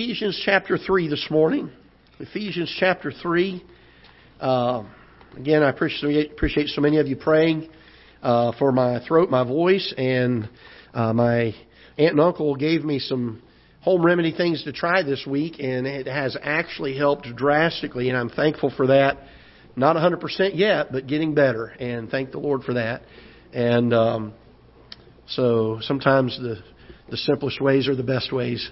Ephesians chapter 3 this morning. Ephesians chapter 3. Uh, again, I appreciate, appreciate so many of you praying uh, for my throat, my voice, and uh, my aunt and uncle gave me some home remedy things to try this week, and it has actually helped drastically, and I'm thankful for that. Not 100% yet, but getting better, and thank the Lord for that. And um, so sometimes the the simplest ways are the best ways.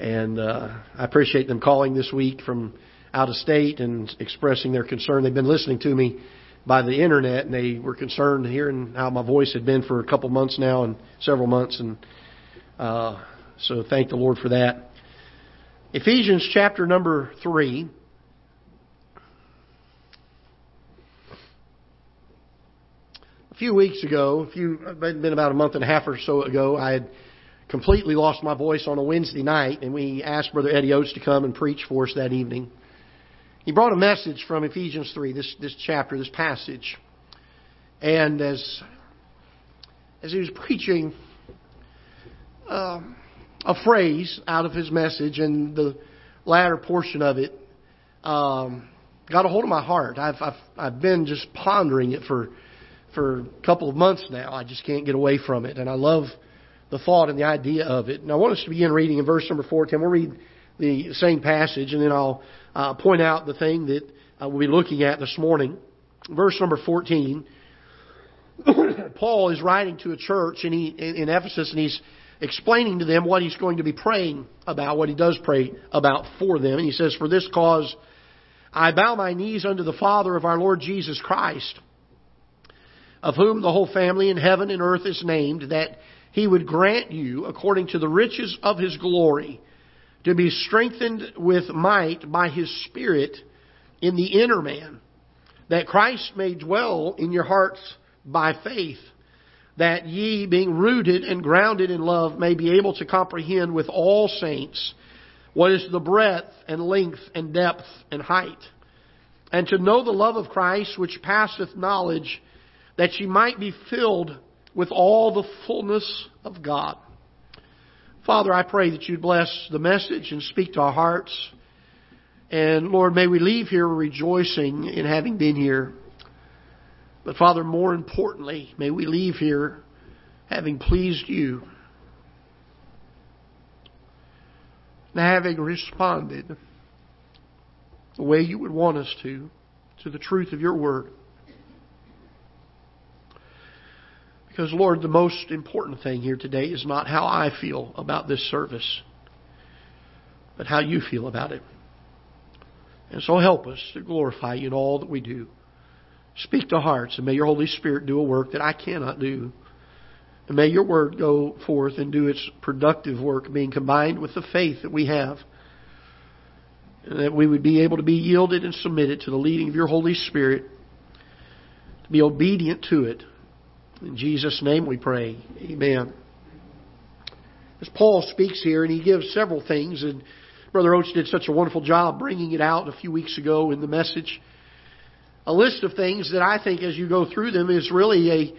And uh, I appreciate them calling this week from out of state and expressing their concern. They've been listening to me by the internet, and they were concerned hearing how my voice had been for a couple months now and several months. And uh, so thank the Lord for that. Ephesians chapter number three. A few weeks ago, a few, been about a month and a half or so ago, I had completely lost my voice on a Wednesday night, and we asked Brother Eddie Oates to come and preach for us that evening. He brought a message from Ephesians 3, this, this chapter, this passage. And as, as he was preaching uh, a phrase out of his message, and the latter portion of it um, got a hold of my heart. I've, I've, I've been just pondering it for, for a couple of months now. I just can't get away from it. And I love the thought and the idea of it. And I want us to begin reading in verse number 14. We'll read the same passage and then I'll uh, point out the thing that uh, we'll be looking at this morning. Verse number 14. Paul is writing to a church in, he, in Ephesus and he's explaining to them what he's going to be praying about, what he does pray about for them. And he says, For this cause I bow my knees unto the Father of our Lord Jesus Christ, of whom the whole family in heaven and earth is named, that he would grant you, according to the riches of his glory, to be strengthened with might by his Spirit in the inner man, that Christ may dwell in your hearts by faith, that ye, being rooted and grounded in love, may be able to comprehend with all saints what is the breadth and length and depth and height, and to know the love of Christ which passeth knowledge, that ye might be filled with all the fullness of God. Father, I pray that you'd bless the message and speak to our hearts. And Lord, may we leave here rejoicing in having been here. But Father, more importantly, may we leave here having pleased you and having responded the way you would want us to, to the truth of your word. Because, Lord, the most important thing here today is not how I feel about this service, but how you feel about it. And so help us to glorify you in all that we do. Speak to hearts, and may your Holy Spirit do a work that I cannot do. And may your word go forth and do its productive work, being combined with the faith that we have. And that we would be able to be yielded and submitted to the leading of your Holy Spirit, to be obedient to it in Jesus' name we pray. Amen. As Paul speaks here, and he gives several things, and Brother Oates did such a wonderful job bringing it out a few weeks ago in the message. A list of things that I think, as you go through them, is really a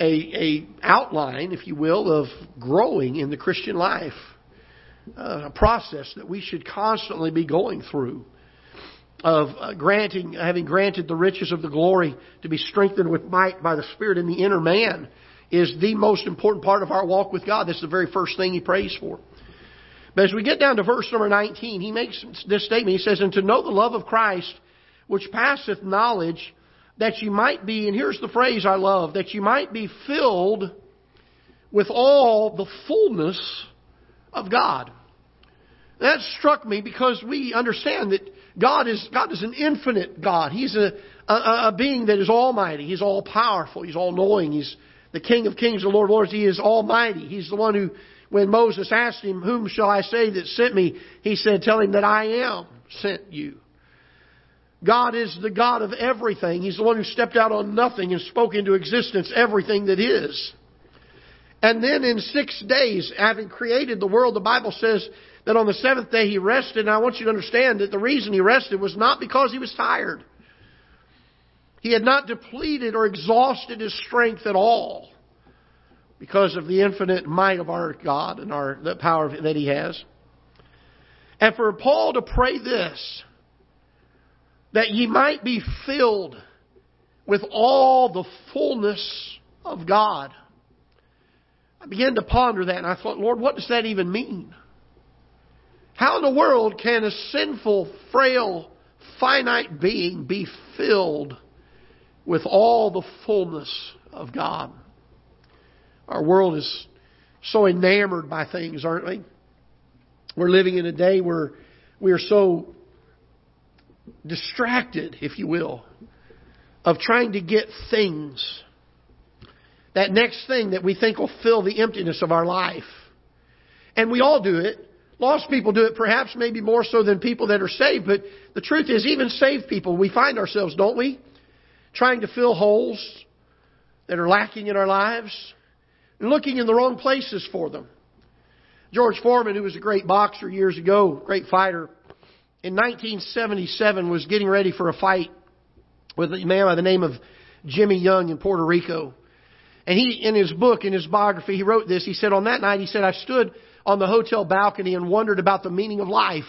a, a outline, if you will, of growing in the Christian life. Uh, a process that we should constantly be going through of uh, granting, having granted the riches of the glory to be strengthened with might by the Spirit in the inner man is the most important part of our walk with God. That's the very first thing he prays for. But as we get down to verse number 19, he makes this statement. He says, And to know the love of Christ, which passeth knowledge, that you might be, and here's the phrase I love, that you might be filled with all the fullness of God. That struck me because we understand that God is, God is an infinite God. He's a, a, a being that is almighty. He's all powerful. He's all knowing. He's the King of kings, the Lord of lords. He is almighty. He's the one who, when Moses asked him, Whom shall I say that sent me? He said, Tell him that I am sent you. God is the God of everything. He's the one who stepped out on nothing and spoke into existence everything that is. And then in six days, having created the world, the Bible says that on the seventh day he rested. And I want you to understand that the reason he rested was not because he was tired. He had not depleted or exhausted his strength at all because of the infinite might of our God and our, the power that he has. And for Paul to pray this, that ye might be filled with all the fullness of God. I began to ponder that and I thought, Lord, what does that even mean? How in the world can a sinful, frail, finite being be filled with all the fullness of God? Our world is so enamored by things, aren't we? We're living in a day where we are so distracted, if you will, of trying to get things. That next thing that we think will fill the emptiness of our life. And we all do it. Lost people do it perhaps maybe more so than people that are saved, but the truth is even saved people, we find ourselves, don't we? Trying to fill holes that are lacking in our lives and looking in the wrong places for them. George Foreman, who was a great boxer years ago, great fighter, in 1977 was getting ready for a fight with a man by the name of Jimmy Young in Puerto Rico. And he, in his book, in his biography, he wrote this. He said, on that night, he said, I stood on the hotel balcony and wondered about the meaning of life.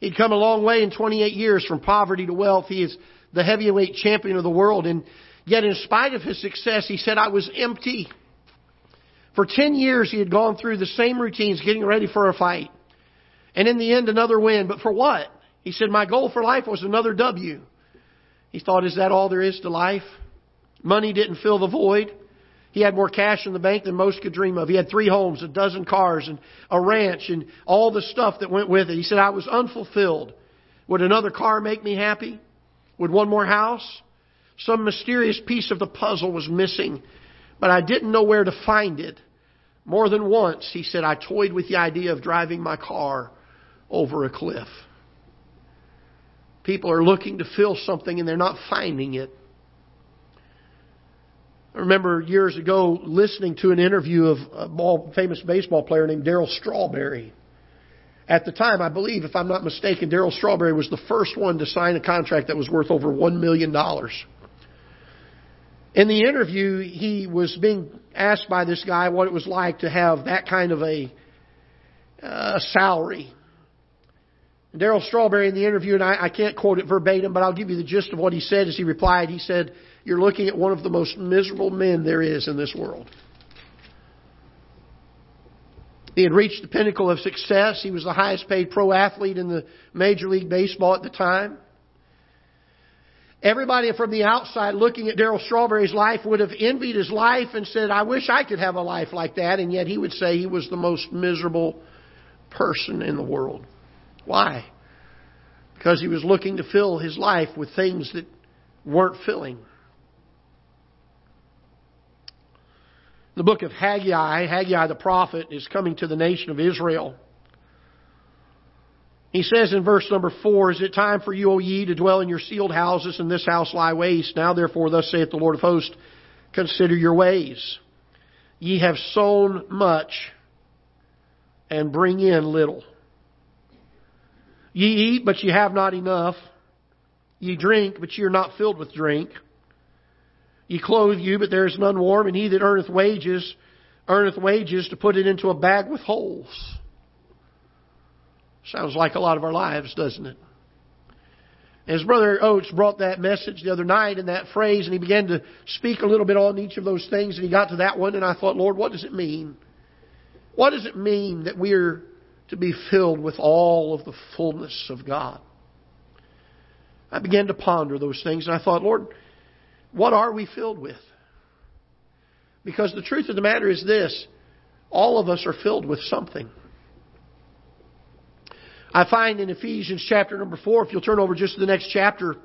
He'd come a long way in 28 years from poverty to wealth. He is the heavyweight champion of the world. And yet, in spite of his success, he said, I was empty. For 10 years, he had gone through the same routines, getting ready for a fight. And in the end, another win. But for what? He said, My goal for life was another W. He thought, Is that all there is to life? Money didn't fill the void. He had more cash in the bank than most could dream of. He had three homes, a dozen cars, and a ranch, and all the stuff that went with it. He said, I was unfulfilled. Would another car make me happy? Would one more house? Some mysterious piece of the puzzle was missing, but I didn't know where to find it. More than once, he said, I toyed with the idea of driving my car over a cliff. People are looking to fill something and they're not finding it. I remember years ago listening to an interview of a ball, famous baseball player named Darryl Strawberry. At the time, I believe, if I'm not mistaken, Darryl Strawberry was the first one to sign a contract that was worth over $1 million. In the interview, he was being asked by this guy what it was like to have that kind of a uh, salary. Darryl Strawberry in the interview, and I, I can't quote it verbatim, but I'll give you the gist of what he said as he replied. He said, You're looking at one of the most miserable men there is in this world. He had reached the pinnacle of success. He was the highest paid pro athlete in the Major League Baseball at the time. Everybody from the outside looking at Darryl Strawberry's life would have envied his life and said, I wish I could have a life like that. And yet he would say he was the most miserable person in the world. Why? Because he was looking to fill his life with things that weren't filling. The book of Haggai, Haggai the prophet, is coming to the nation of Israel. He says in verse number four, Is it time for you, O ye, to dwell in your sealed houses, and this house lie waste? Now therefore, thus saith the Lord of hosts, consider your ways. Ye have sown much, and bring in little. Ye eat, but ye have not enough. Ye drink, but ye are not filled with drink. Ye clothe you, but there is none warm, and he that earneth wages, earneth wages to put it into a bag with holes. Sounds like a lot of our lives, doesn't it? As Brother Oates brought that message the other night in that phrase, and he began to speak a little bit on each of those things, and he got to that one, and I thought, Lord, what does it mean? What does it mean that we're to be filled with all of the fullness of God. I began to ponder those things and I thought, Lord, what are we filled with? Because the truth of the matter is this all of us are filled with something. I find in Ephesians chapter number 4, if you'll turn over just to the next chapter,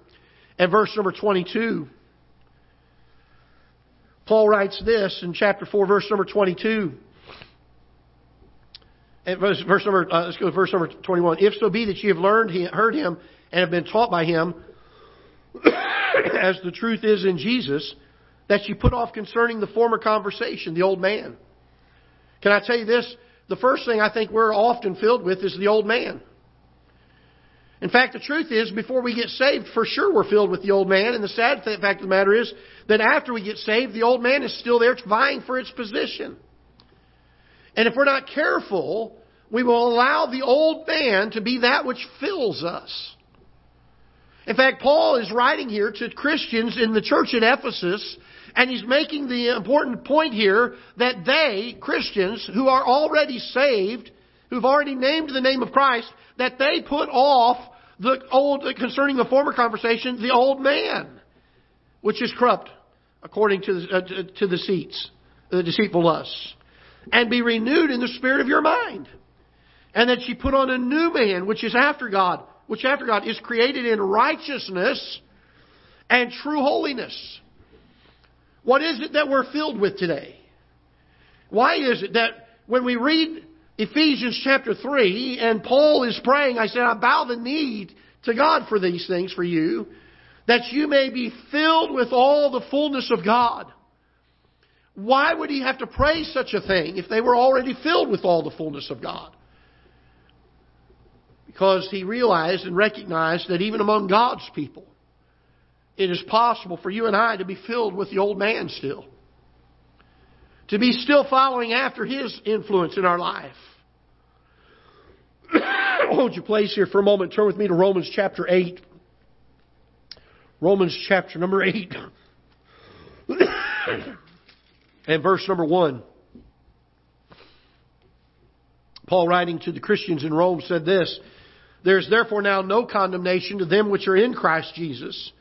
and verse number 22, Paul writes this in chapter 4, verse number 22 verse, verse number, uh, let's go to verse number 21. If so be that ye have learned, heard him, and have been taught by him, as the truth is in Jesus, that you put off concerning the former conversation, the old man. Can I tell you this? The first thing I think we're often filled with is the old man. In fact, the truth is, before we get saved, for sure we're filled with the old man. And the sad fact of the matter is that after we get saved, the old man is still there vying for its position. And if we're not careful, We will allow the old man to be that which fills us. In fact, Paul is writing here to Christians in the church at Ephesus, and he's making the important point here that they, Christians, who are already saved, who've already named the name of Christ, that they put off the old, concerning the former conversation, the old man, which is corrupt, according to the, uh, to the seats, the deceitful lusts, and be renewed in the spirit of your mind. And that she put on a new man, which is after God, which after God is created in righteousness and true holiness. What is it that we're filled with today? Why is it that when we read Ephesians chapter 3 and Paul is praying, I said, I bow the knee to God for these things for you, that you may be filled with all the fullness of God. Why would he have to pray such a thing if they were already filled with all the fullness of God? Because he realized and recognized that even among God's people, it is possible for you and I to be filled with the old man still. To be still following after his influence in our life. Hold your place here for a moment. Turn with me to Romans chapter 8. Romans chapter number 8. and verse number 1. Paul, writing to the Christians in Rome, said this There is therefore now no condemnation to them which are in Christ Jesus,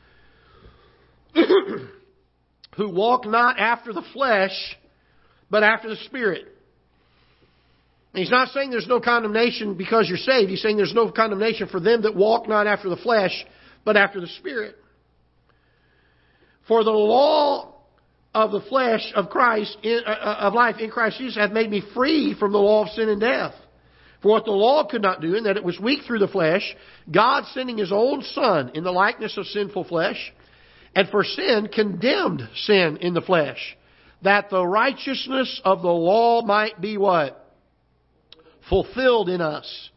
who walk not after the flesh, but after the Spirit. And he's not saying there's no condemnation because you're saved. He's saying there's no condemnation for them that walk not after the flesh, but after the Spirit. For the law of the flesh of Christ, uh, uh, of life in Christ Jesus, hath made me free from the law of sin and death. For what the law could not do, in that it was weak through the flesh, God sending His own Son in the likeness of sinful flesh, and for sin condemned sin in the flesh, that the righteousness of the law might be what? Fulfilled in us,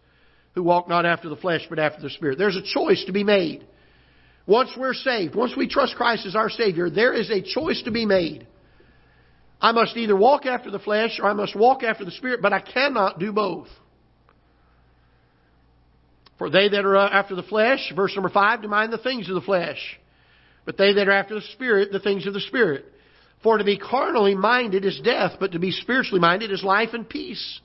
who walk not after the flesh, but after the Spirit. There's a choice to be made. Once we're saved, once we trust Christ as our Savior, there is a choice to be made. I must either walk after the flesh or I must walk after the Spirit, but I cannot do both. For they that are uh, after the flesh, verse number 5, to mind the things of the flesh. But they that are after the Spirit, the things of the Spirit. For to be carnally minded is death, but to be spiritually minded is life and peace.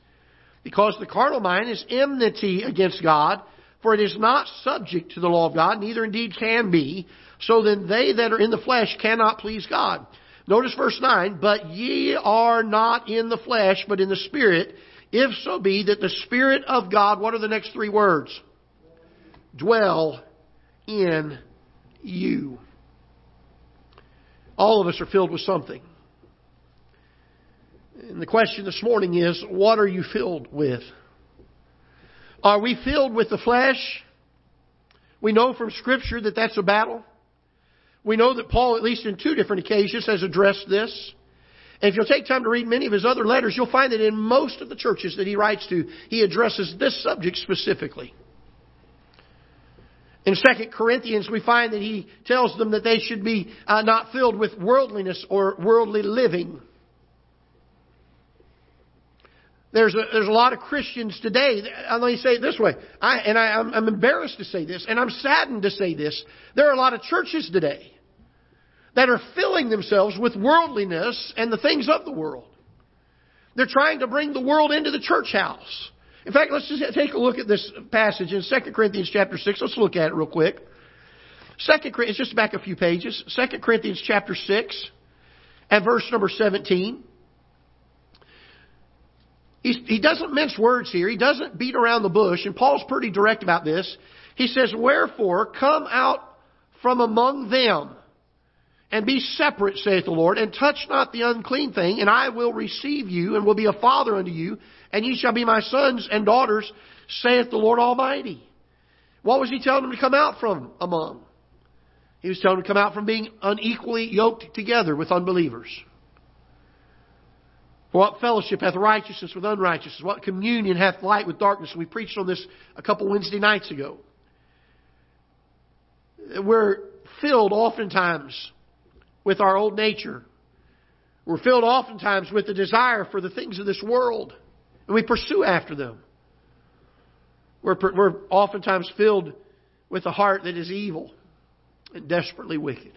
Because the carnal mind is enmity against God, for it is not subject to the law of God, neither indeed can be. So then they that are in the flesh cannot please God. Notice verse 9, but ye are not in the flesh, but in the Spirit, if so be that the Spirit of God, what are the next three words? Dwell in you. All of us are filled with something. And the question this morning is, what are you filled with? Are we filled with the flesh? We know from Scripture that that's a battle. We know that Paul, at least in two different occasions, has addressed this. And if you'll take time to read many of his other letters, you'll find that in most of the churches that he writes to, he addresses this subject specifically. In 2 Corinthians, we find that he tells them that they should be uh, not filled with worldliness or worldly living. There's a, there's a lot of Christians today. Let me say it this way, I, and I, I'm embarrassed to say this, and I'm saddened to say this. There are a lot of churches today that are filling themselves with worldliness and the things of the world. They're trying to bring the world into the church house. In fact, let's just take a look at this passage in 2 Corinthians chapter 6. Let's look at it real quick. 2 Corinthians, just back a few pages. 2 Corinthians chapter 6 and verse number 17. He's, he doesn't mince words here. He doesn't beat around the bush. And Paul's pretty direct about this. He says, Wherefore, come out from among them and be separate, saith the Lord, and touch not the unclean thing, and I will receive you and will be a father unto you, and ye shall be my sons and daughters, saith the Lord Almighty. What was he telling them to come out from among? He was telling them to come out from being unequally yoked together with unbelievers. For what fellowship hath righteousness with unrighteousness? What communion hath light with darkness? We preached on this a couple Wednesday nights ago. We're filled oftentimes with our old nature. We're filled oftentimes with the desire for the things of this world, and we pursue after them. We're, we're oftentimes filled with a heart that is evil and desperately wicked.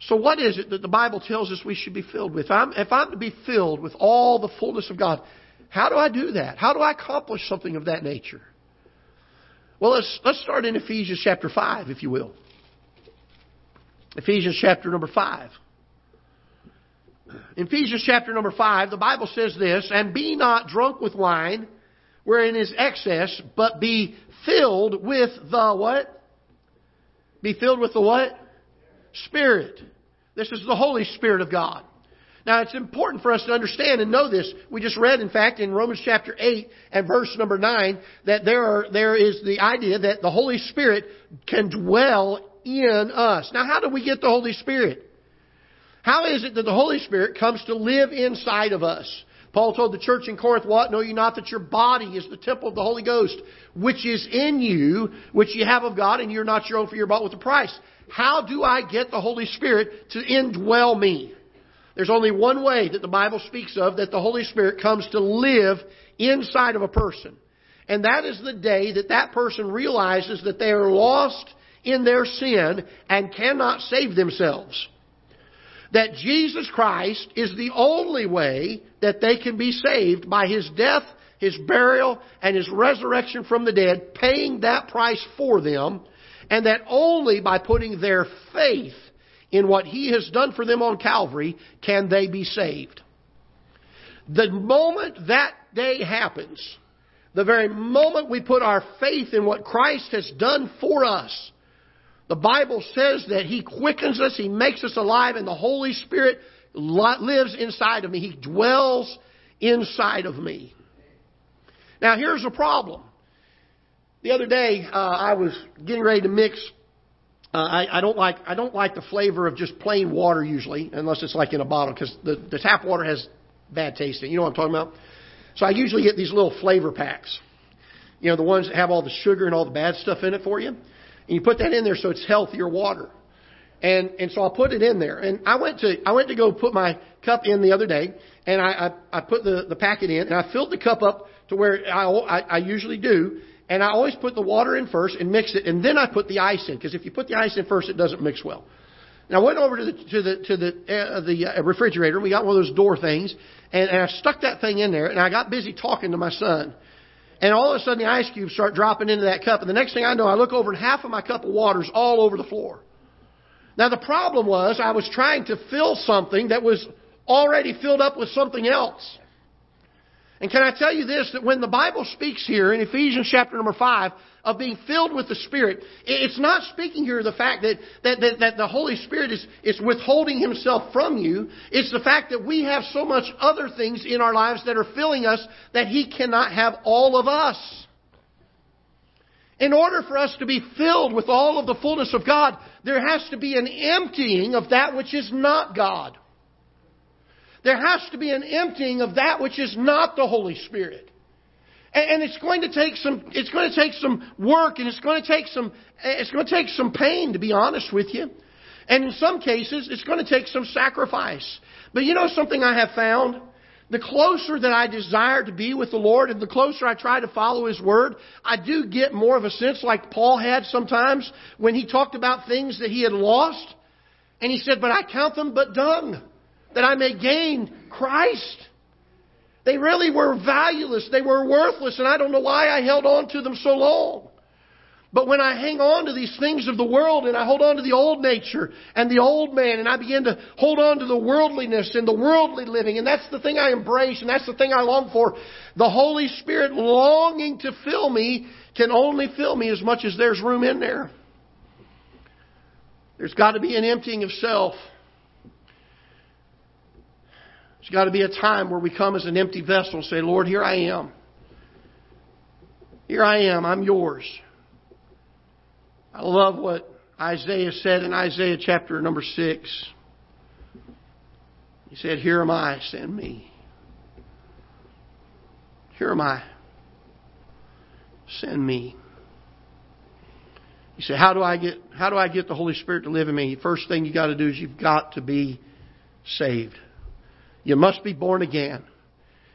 So, what is it that the Bible tells us we should be filled with? If I'm, if I'm to be filled with all the fullness of God, how do I do that? How do I accomplish something of that nature? Well, let's, let's start in Ephesians chapter 5, if you will. Ephesians chapter number 5. In Ephesians chapter number 5, the Bible says this, And be not drunk with wine, wherein is excess, but be filled with the what? Be filled with the what? Spirit. This is the Holy Spirit of God. Now, it's important for us to understand and know this. We just read, in fact, in Romans chapter 8 and verse number 9, that there, are, there is the idea that the Holy Spirit can dwell in us. Now, how do we get the Holy Spirit? How is it that the Holy Spirit comes to live inside of us? Paul told the church in Corinth, What? Know you not that your body is the temple of the Holy Ghost, which is in you, which you have of God, and you're not your own, for you're bought with a price. How do I get the Holy Spirit to indwell me? There's only one way that the Bible speaks of that the Holy Spirit comes to live inside of a person. And that is the day that that person realizes that they are lost in their sin and cannot save themselves. That Jesus Christ is the only way that they can be saved by His death, His burial, and His resurrection from the dead, paying that price for them and that only by putting their faith in what He has done for them on Calvary can they be saved. The moment that day happens, the very moment we put our faith in what Christ has done for us, the Bible says that He quickens us, He makes us alive, and the Holy Spirit lives inside of me. He dwells inside of me. Now, here's the problem. The other day, uh, I was getting ready to mix. Uh, I, I don't like I don't like the flavor of just plain water usually, unless it's like in a bottle, because the, the tap water has bad taste in it. You know what I'm talking about? So I usually get these little flavor packs. You know, the ones that have all the sugar and all the bad stuff in it for you. And you put that in there so it's healthier water. And and so I put it in there. And I went to I went to go put my cup in the other day, and I I, I put the the packet in, and I filled the cup up to where I I, I usually do, and I always put the water in first and mix it, and then I put the ice in because if you put the ice in first, it doesn't mix well. And I went over to the to the to the uh, the uh, refrigerator. We got one of those door things, and, and I stuck that thing in there, and I got busy talking to my son. And all of a sudden, the ice cubes start dropping into that cup, and the next thing I know, I look over, and half of my cup of water's all over the floor. Now the problem was I was trying to fill something that was already filled up with something else. And can I tell you this, that when the Bible speaks here in Ephesians chapter number 5 of being filled with the Spirit, it's not speaking here of the fact that, that, that, that the Holy Spirit is, is withholding Himself from you. It's the fact that we have so much other things in our lives that are filling us that He cannot have all of us. In order for us to be filled with all of the fullness of God, there has to be an emptying of that which is not God. There has to be an emptying of that which is not the Holy Spirit. And it's going to take some, it's going to take some work and it's going to take some, it's going to take some pain, to be honest with you. And in some cases, it's going to take some sacrifice. But you know something I have found? The closer that I desire to be with the Lord and the closer I try to follow His Word, I do get more of a sense like Paul had sometimes when he talked about things that he had lost. And he said, but I count them but dung that I may gain Christ. They really were valueless. They were worthless, and I don't know why I held on to them so long. But when I hang on to these things of the world and I hold on to the old nature and the old man and I begin to hold on to the worldliness and the worldly living and that's the thing I embrace and that's the thing I long for, the Holy Spirit longing to fill me can only fill me as much as there's room in there. There's got to be an emptying of self. There's got to be a time where we come as an empty vessel and say, Lord, here I am. Here I am. I'm yours. I love what Isaiah said in Isaiah chapter number 6. He said, Here am I, send me. Here am I. Send me. You say, How do I get how do I get the Holy Spirit to live in me? The First thing you got to do is you've got to be saved. You must be born again.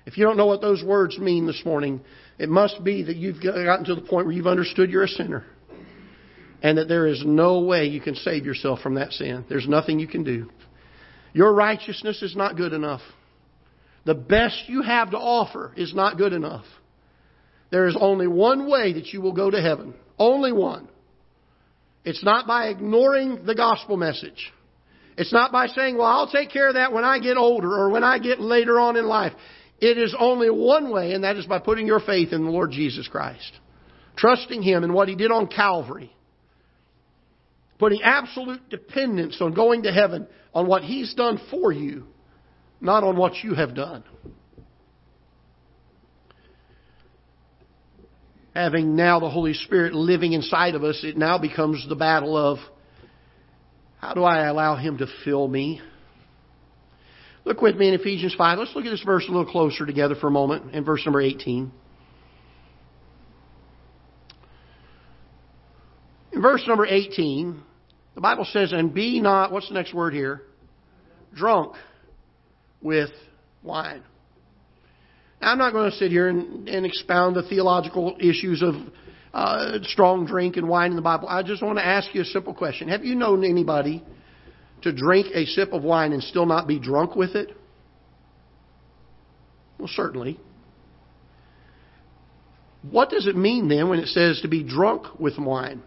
If you don't know what those words mean this morning, it must be that you've gotten to the point where you've understood you're a sinner and that there is no way you can save yourself from that sin. There's nothing you can do. Your righteousness is not good enough. The best you have to offer is not good enough. There is only one way that you will go to heaven. Only one. It's not by ignoring the gospel message. It's not by saying, well, I'll take care of that when I get older or when I get later on in life. It is only one way, and that is by putting your faith in the Lord Jesus Christ. Trusting Him in what He did on Calvary. Putting absolute dependence on going to heaven on what He's done for you, not on what you have done. Having now the Holy Spirit living inside of us, it now becomes the battle of how do I allow Him to fill me? Look with me in Ephesians 5. Let's look at this verse a little closer together for a moment in verse number 18. In verse number 18, the Bible says, And be not, what's the next word here? Drunk with wine. Now, I'm not going to sit here and, and expound the theological issues of uh, strong drink and wine in the Bible. I just want to ask you a simple question. Have you known anybody to drink a sip of wine and still not be drunk with it? Well, certainly. What does it mean then when it says to be drunk with wine?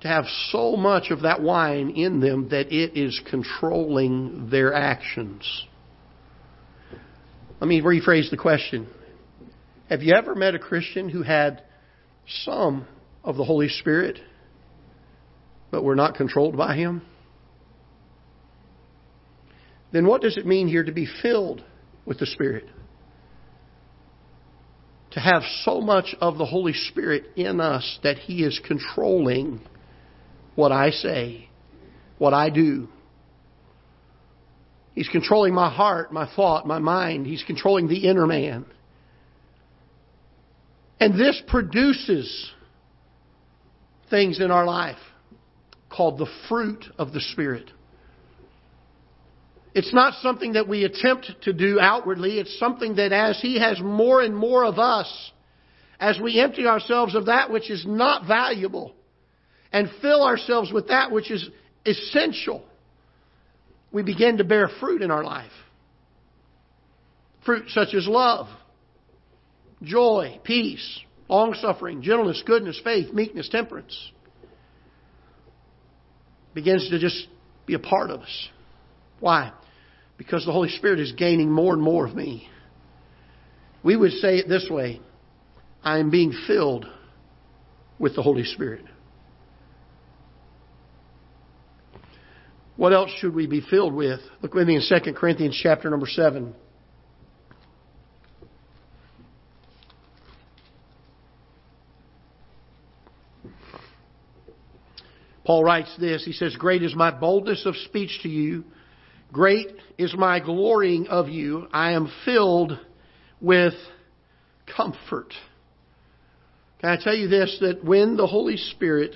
To have so much of that wine in them that it is controlling their actions. Let me rephrase the question. Have you ever met a Christian who had some of the Holy Spirit but we're not controlled by Him? Then what does it mean here to be filled with the Spirit? To have so much of the Holy Spirit in us that He is controlling what I say, what I do. He's controlling my heart, my thought, my mind. He's controlling the inner man. And this produces things in our life called the fruit of the Spirit. It's not something that we attempt to do outwardly. It's something that as He has more and more of us, as we empty ourselves of that which is not valuable and fill ourselves with that which is essential, we begin to bear fruit in our life. Fruit such as love, joy, peace, long suffering, gentleness, goodness, faith, meekness, temperance begins to just be a part of us. Why? Because the Holy Spirit is gaining more and more of me. We would say it this way I am being filled with the Holy Spirit. What else should we be filled with? Look with me in 2 Corinthians chapter number 7. Paul writes this. He says, Great is my boldness of speech to you. Great is my glorying of you. I am filled with comfort. Can I tell you this? That when the Holy Spirit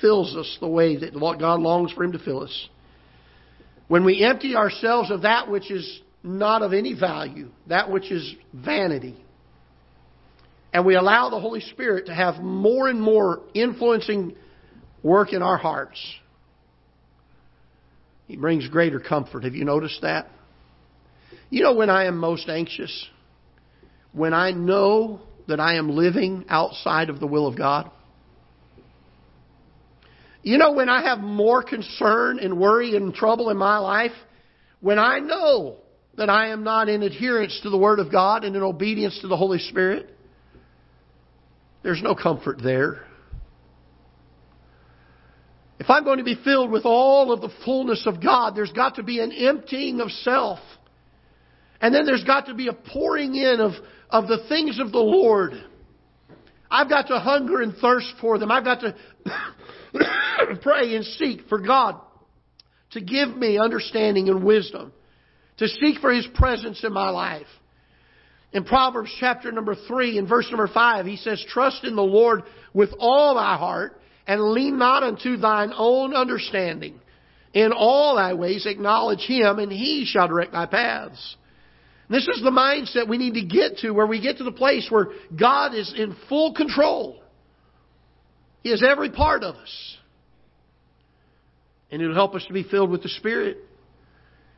fills us the way that God longs for Him to fill us, when we empty ourselves of that which is not of any value, that which is vanity, and we allow the Holy Spirit to have more and more influencing work in our hearts. He brings greater comfort. Have you noticed that? You know when I am most anxious? When I know that I am living outside of the will of God? You know when I have more concern and worry and trouble in my life? When I know that I am not in adherence to the Word of God and in obedience to the Holy Spirit? There's no comfort there. If I'm going to be filled with all of the fullness of God, there's got to be an emptying of self. And then there's got to be a pouring in of, of the things of the Lord. I've got to hunger and thirst for them. I've got to pray and seek for God to give me understanding and wisdom, to seek for His presence in my life. In Proverbs chapter number 3 and verse number 5, he says, Trust in the Lord with all thy heart and lean not unto thine own understanding. In all thy ways acknowledge him, and he shall direct thy paths. This is the mindset we need to get to where we get to the place where God is in full control. He has every part of us. And it'll help us to be filled with the Spirit.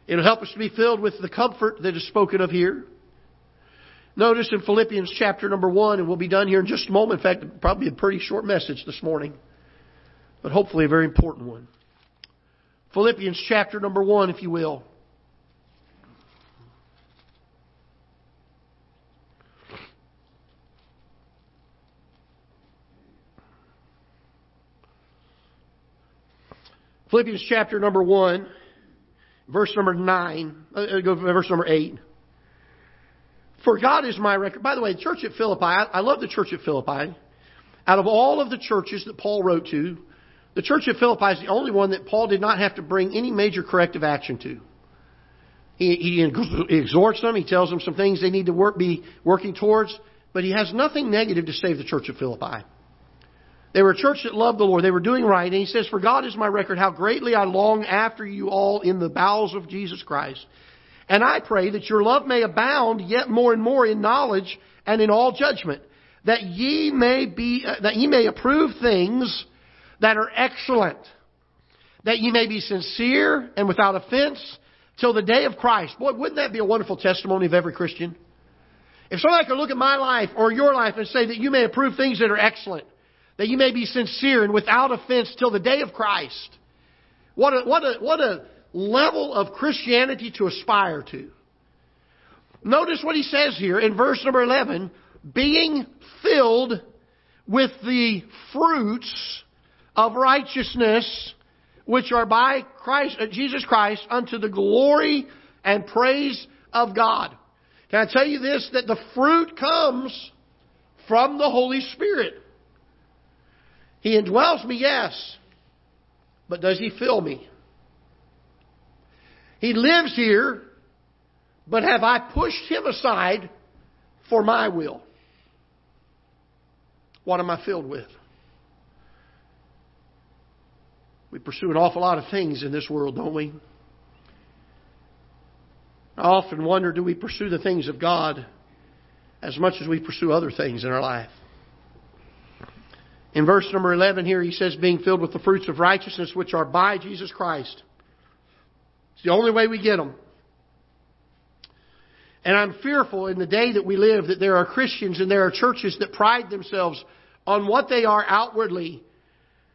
It'll help us to be filled with the comfort that is spoken of here. Notice in Philippians chapter number one, and we'll be done here in just a moment. In fact, probably a pretty short message this morning, but hopefully a very important one. Philippians chapter number one, if you will. Philippians chapter number 1, verse number 9, uh, uh go verse number 8. For God is my record. By the way, the church at Philippi, I, I love the church at Philippi. Out of all of the churches that Paul wrote to, the church at Philippi is the only one that Paul did not have to bring any major corrective action to. He, he exhorts them, he tells them some things they need to work, be working towards, but he has nothing negative to of the church at Philippi. They were a church that loved the Lord. They were doing right. And he says, For God is my record, how greatly I long after you all in the bowels of Jesus Christ. And I pray that your love may abound yet more and more in knowledge and in all judgment, that ye may be, uh, that ye may approve things that are excellent, that ye may be sincere and without offense till the day of Christ. Boy, wouldn't that be a wonderful testimony of every Christian? If somebody could look at my life or your life and say that you may approve things that are excellent, that you may be sincere and without offense till the day of Christ. What a, what a, what a level of Christianity to aspire to. Notice what he says here in verse number 11, being filled with the fruits of righteousness which are by Christ, uh, Jesus Christ unto the glory and praise of God. Can I tell you this? That the fruit comes from the Holy Spirit. He indwells me, yes. But does He fill me? He lives here, but have I pushed Him aside for my will? What am I filled with? We pursue an awful lot of things in this world, don't we? I often wonder do we pursue the things of God as much as we pursue other things in our life? In verse number 11 here, he says, being filled with the fruits of righteousness which are by Jesus Christ. It's the only way we get them. And I'm fearful in the day that we live that there are Christians and there are churches that pride themselves on what they are outwardly.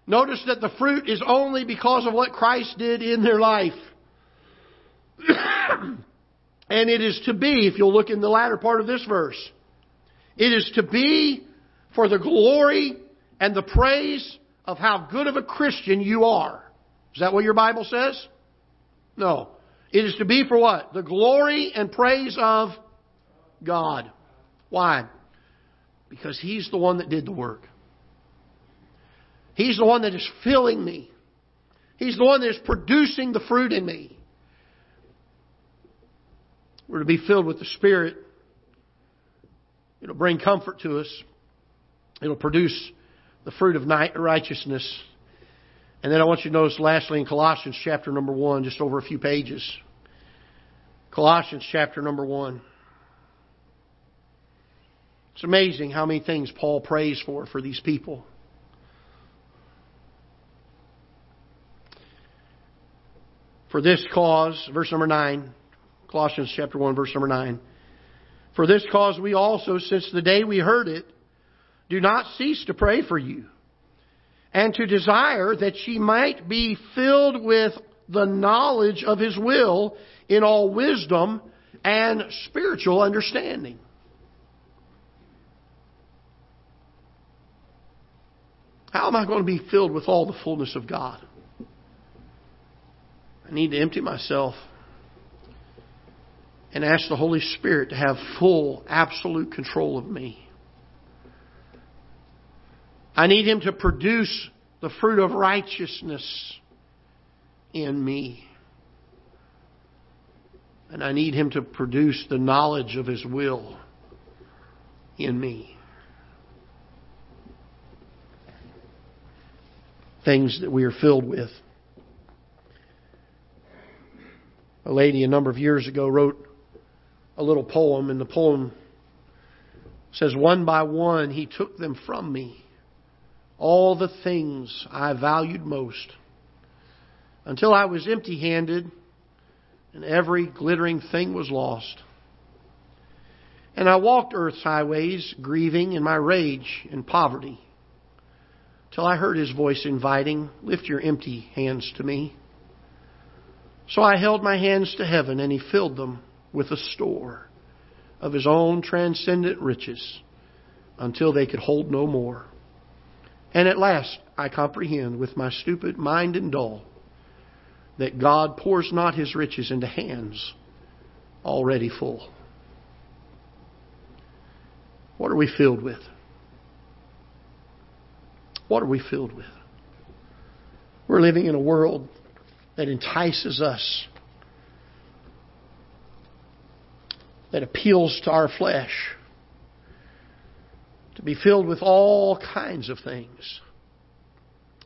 Notice that the fruit is only because of what Christ did in their life. and it is to be, if you'll look in the latter part of this verse, it is to be for the glory and the praise of how good of a Christian you are. Is that what your Bible says? No. It is to be for what? The glory and praise of God. Why? Because He's the one that did the work. He's the one that is filling me. He's the one that is producing the fruit in me. We're to be filled with the Spirit. It'll bring comfort to us. It'll produce the fruit of righteousness. And then I want you to notice lastly in Colossians chapter number 1, just over a few pages. Colossians chapter number 1. It's amazing how many things Paul prays for for these people. For this cause, verse number 9, Colossians chapter 1, verse number 9. For this cause we also, since the day we heard it, do not cease to pray for you and to desire that ye might be filled with the knowledge of his will in all wisdom and spiritual understanding. How am I going to be filled with all the fullness of God? I need to empty myself and ask the Holy Spirit to have full, absolute control of me. I need Him to produce the fruit of righteousness in me. And I need Him to produce the knowledge of His will in me. Things that we are filled with. A lady a number of years ago wrote a little poem, and the poem says, One by one he took them from me, all the things I valued most, until I was empty handed and every glittering thing was lost. And I walked earth's highways, grieving in my rage and poverty, till I heard his voice inviting, Lift your empty hands to me. So I held my hands to heaven, and he filled them with a store of his own transcendent riches until they could hold no more. And at last I comprehend with my stupid mind and dull that God pours not his riches into hands already full. What are we filled with? What are we filled with? We're living in a world that entices us, that appeals to our flesh, to be filled with all kinds of things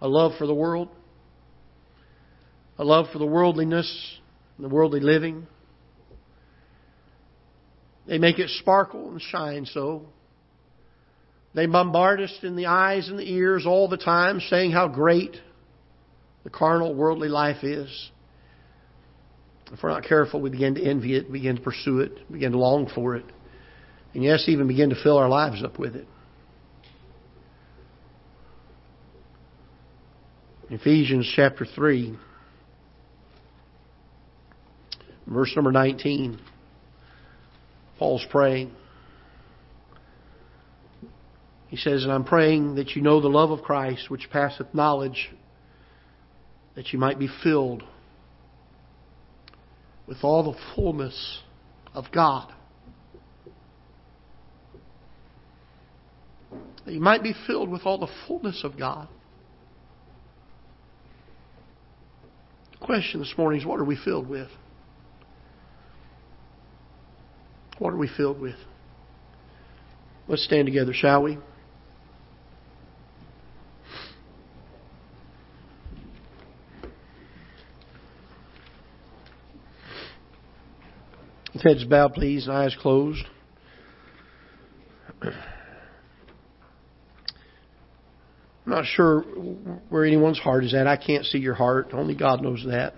a love for the world, a love for the worldliness, the worldly living. They make it sparkle and shine so. They bombard us in the eyes and the ears all the time, saying how great the carnal, worldly life is. If we're not careful, we begin to envy it, begin to pursue it, begin to long for it, and yes, even begin to fill our lives up with it. Ephesians chapter 3, verse number 19, Paul's praying. He says, And I'm praying that you know the love of Christ, which passeth knowledge, that you might be filled with all the fullness of God. That you might be filled with all the fullness of God. The question this morning is what are we filled with? What are we filled with? Let's stand together, shall we? With heads bowed, please, and eyes closed. I'm not sure where anyone's heart is at. I can't see your heart. Only God knows that.